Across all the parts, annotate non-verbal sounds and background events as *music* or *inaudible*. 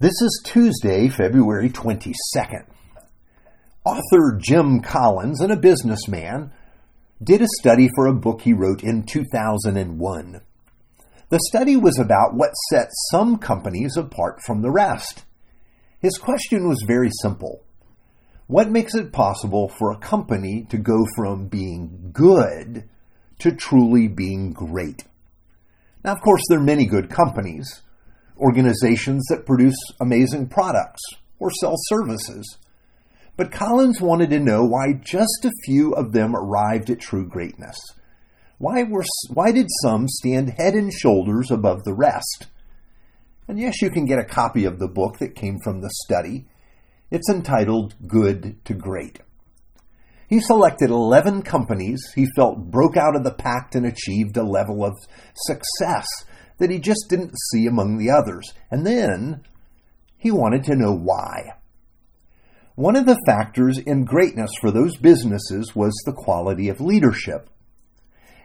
This is Tuesday, February 22nd. Author Jim Collins and a businessman did a study for a book he wrote in 2001. The study was about what sets some companies apart from the rest. His question was very simple. What makes it possible for a company to go from being good to truly being great? Now, of course, there are many good companies, organizations that produce amazing products or sell services. But Collins wanted to know why just a few of them arrived at true greatness. Why, were, why did some stand head and shoulders above the rest? And yes, you can get a copy of the book that came from the study. It's entitled Good to Great. He selected 11 companies he felt broke out of the pact and achieved a level of success that he just didn't see among the others. And then he wanted to know why. One of the factors in greatness for those businesses was the quality of leadership.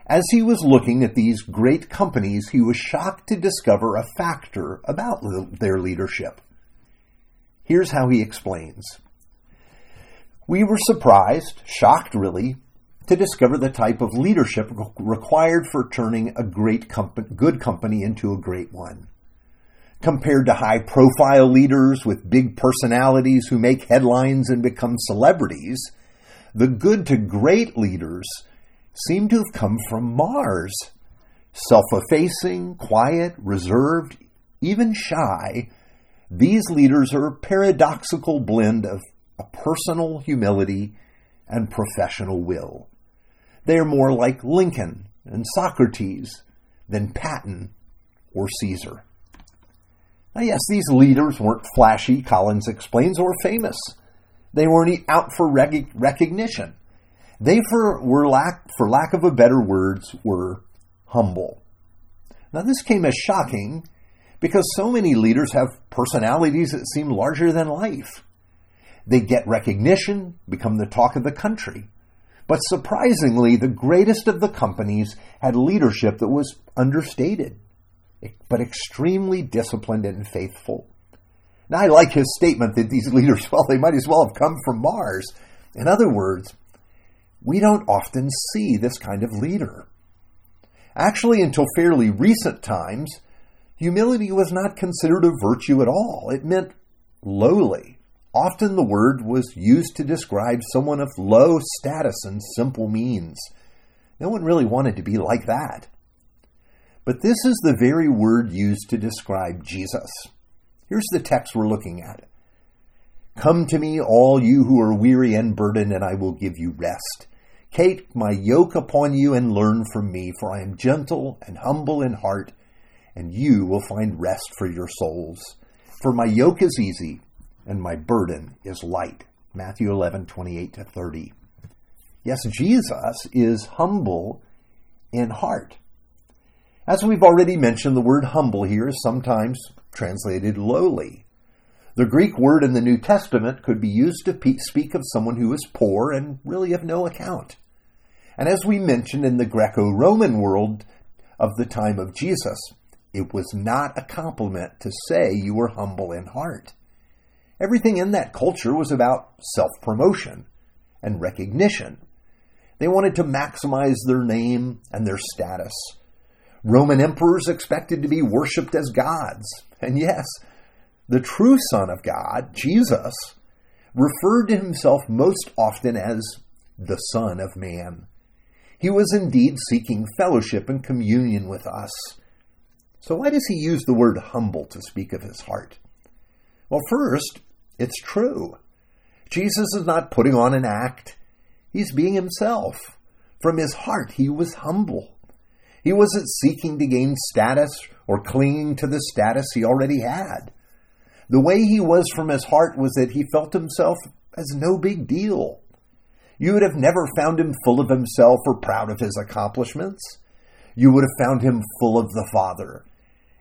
As he was looking at these great companies, he was shocked to discover a factor about their leadership. Here's how he explains. We were surprised, shocked really, to discover the type of leadership required for turning a great comp- good company into a great one. Compared to high profile leaders with big personalities who make headlines and become celebrities, the good to great leaders seem to have come from Mars. Self effacing, quiet, reserved, even shy, these leaders are a paradoxical blend of a personal humility and professional will. They are more like Lincoln and Socrates than Patton or Caesar. Now, yes, these leaders weren't flashy, Collins explains, or famous. They weren't out for rec- recognition. They, for, were lack, for lack of a better words, were humble. Now, this came as shocking because so many leaders have personalities that seem larger than life. They get recognition, become the talk of the country. But surprisingly, the greatest of the companies had leadership that was understated, but extremely disciplined and faithful. Now, I like his statement that these *laughs* leaders, well, they might as well have come from Mars. In other words, we don't often see this kind of leader. Actually, until fairly recent times, humility was not considered a virtue at all. It meant lowly, Often the word was used to describe someone of low status and simple means. No one really wanted to be like that. But this is the very word used to describe Jesus. Here's the text we're looking at Come to me, all you who are weary and burdened, and I will give you rest. Take my yoke upon you and learn from me, for I am gentle and humble in heart, and you will find rest for your souls. For my yoke is easy and my burden is light. Matthew 11, 28 to 30. Yes, Jesus is humble in heart. As we've already mentioned, the word humble here is sometimes translated lowly. The Greek word in the New Testament could be used to speak of someone who is poor and really of no account. And as we mentioned in the Greco Roman world of the time of Jesus, it was not a compliment to say you were humble in heart. Everything in that culture was about self promotion and recognition. They wanted to maximize their name and their status. Roman emperors expected to be worshipped as gods. And yes, the true Son of God, Jesus, referred to himself most often as the Son of Man. He was indeed seeking fellowship and communion with us. So, why does he use the word humble to speak of his heart? Well, first, it's true. Jesus is not putting on an act, he's being himself. From his heart, he was humble. He wasn't seeking to gain status or clinging to the status he already had. The way he was from his heart was that he felt himself as no big deal. You would have never found him full of himself or proud of his accomplishments. You would have found him full of the Father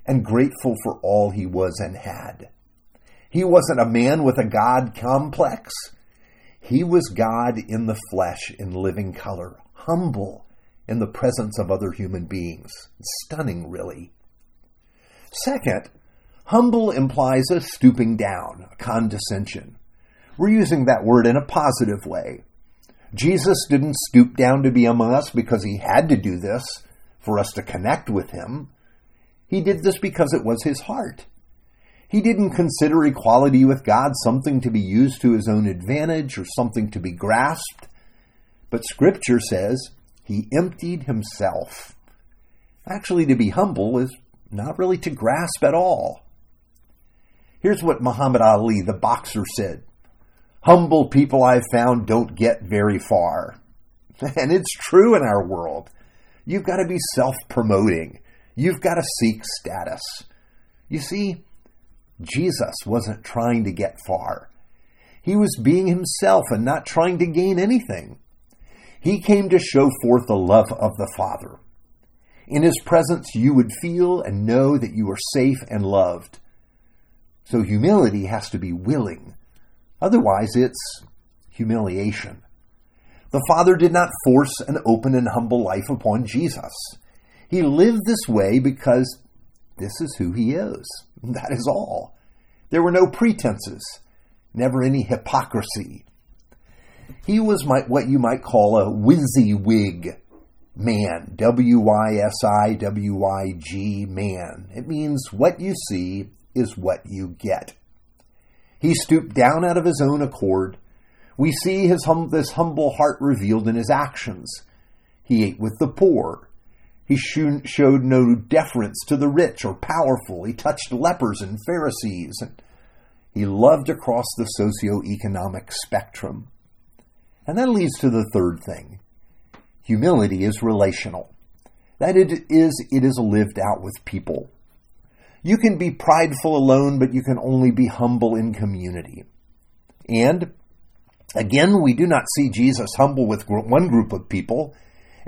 and grateful for all he was and had. He wasn't a man with a God complex. He was God in the flesh in living color, humble in the presence of other human beings. Stunning, really. Second, Humble implies a stooping down, a condescension. We're using that word in a positive way. Jesus didn't stoop down to be among us because he had to do this for us to connect with him. He did this because it was his heart. He didn't consider equality with God something to be used to his own advantage or something to be grasped. But Scripture says he emptied himself. Actually, to be humble is not really to grasp at all. Here's what Muhammad Ali, the boxer, said Humble people I've found don't get very far. *laughs* And it's true in our world. You've got to be self promoting, you've got to seek status. You see, Jesus wasn't trying to get far. He was being himself and not trying to gain anything. He came to show forth the love of the Father. In his presence, you would feel and know that you are safe and loved. So humility has to be willing. Otherwise, it's humiliation. The Father did not force an open and humble life upon Jesus. He lived this way because this is who he is. That is all. There were no pretenses, never any hypocrisy. He was my, what you might call a WYSIWYG man. W Y S I W Y G man. It means what you see is what you get. He stooped down out of his own accord. We see his hum- this humble heart revealed in his actions. He ate with the poor. He showed no deference to the rich or powerful. He touched lepers and Pharisees. And he loved across the socio-economic spectrum. And that leads to the third thing. Humility is relational. That it is, it is lived out with people. You can be prideful alone, but you can only be humble in community. And again, we do not see Jesus humble with one group of people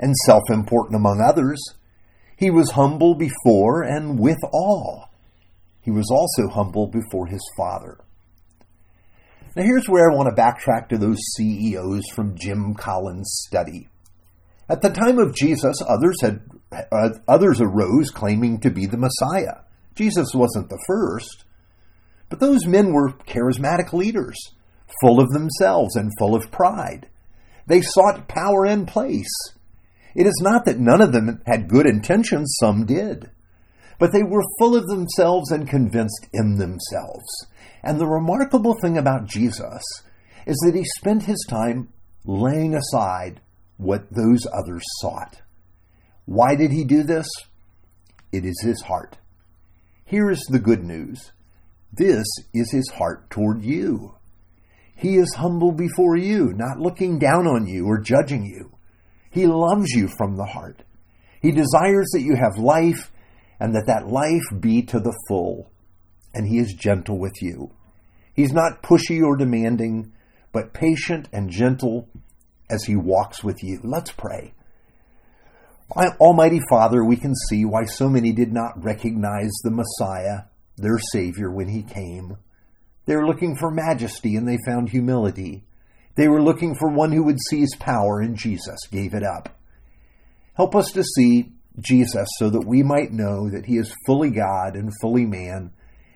and self important among others. He was humble before and with all. He was also humble before his Father. Now, here's where I want to backtrack to those CEOs from Jim Collins' study. At the time of Jesus, others had uh, others arose claiming to be the Messiah. Jesus wasn't the first, but those men were charismatic leaders, full of themselves and full of pride. They sought power and place. It is not that none of them had good intentions, some did, but they were full of themselves and convinced in themselves. And the remarkable thing about Jesus is that he spent his time laying aside what those others sought. Why did he do this? It is his heart. Here is the good news this is his heart toward you. He is humble before you, not looking down on you or judging you. He loves you from the heart. He desires that you have life and that that life be to the full. And he is gentle with you. He's not pushy or demanding, but patient and gentle as he walks with you. Let's pray. Almighty Father, we can see why so many did not recognize the Messiah, their Savior, when he came. They were looking for majesty and they found humility. They were looking for one who would seize power, and Jesus gave it up. Help us to see Jesus so that we might know that he is fully God and fully man,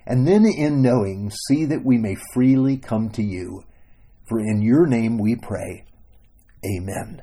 and then in knowing, see that we may freely come to you. For in your name we pray. Amen.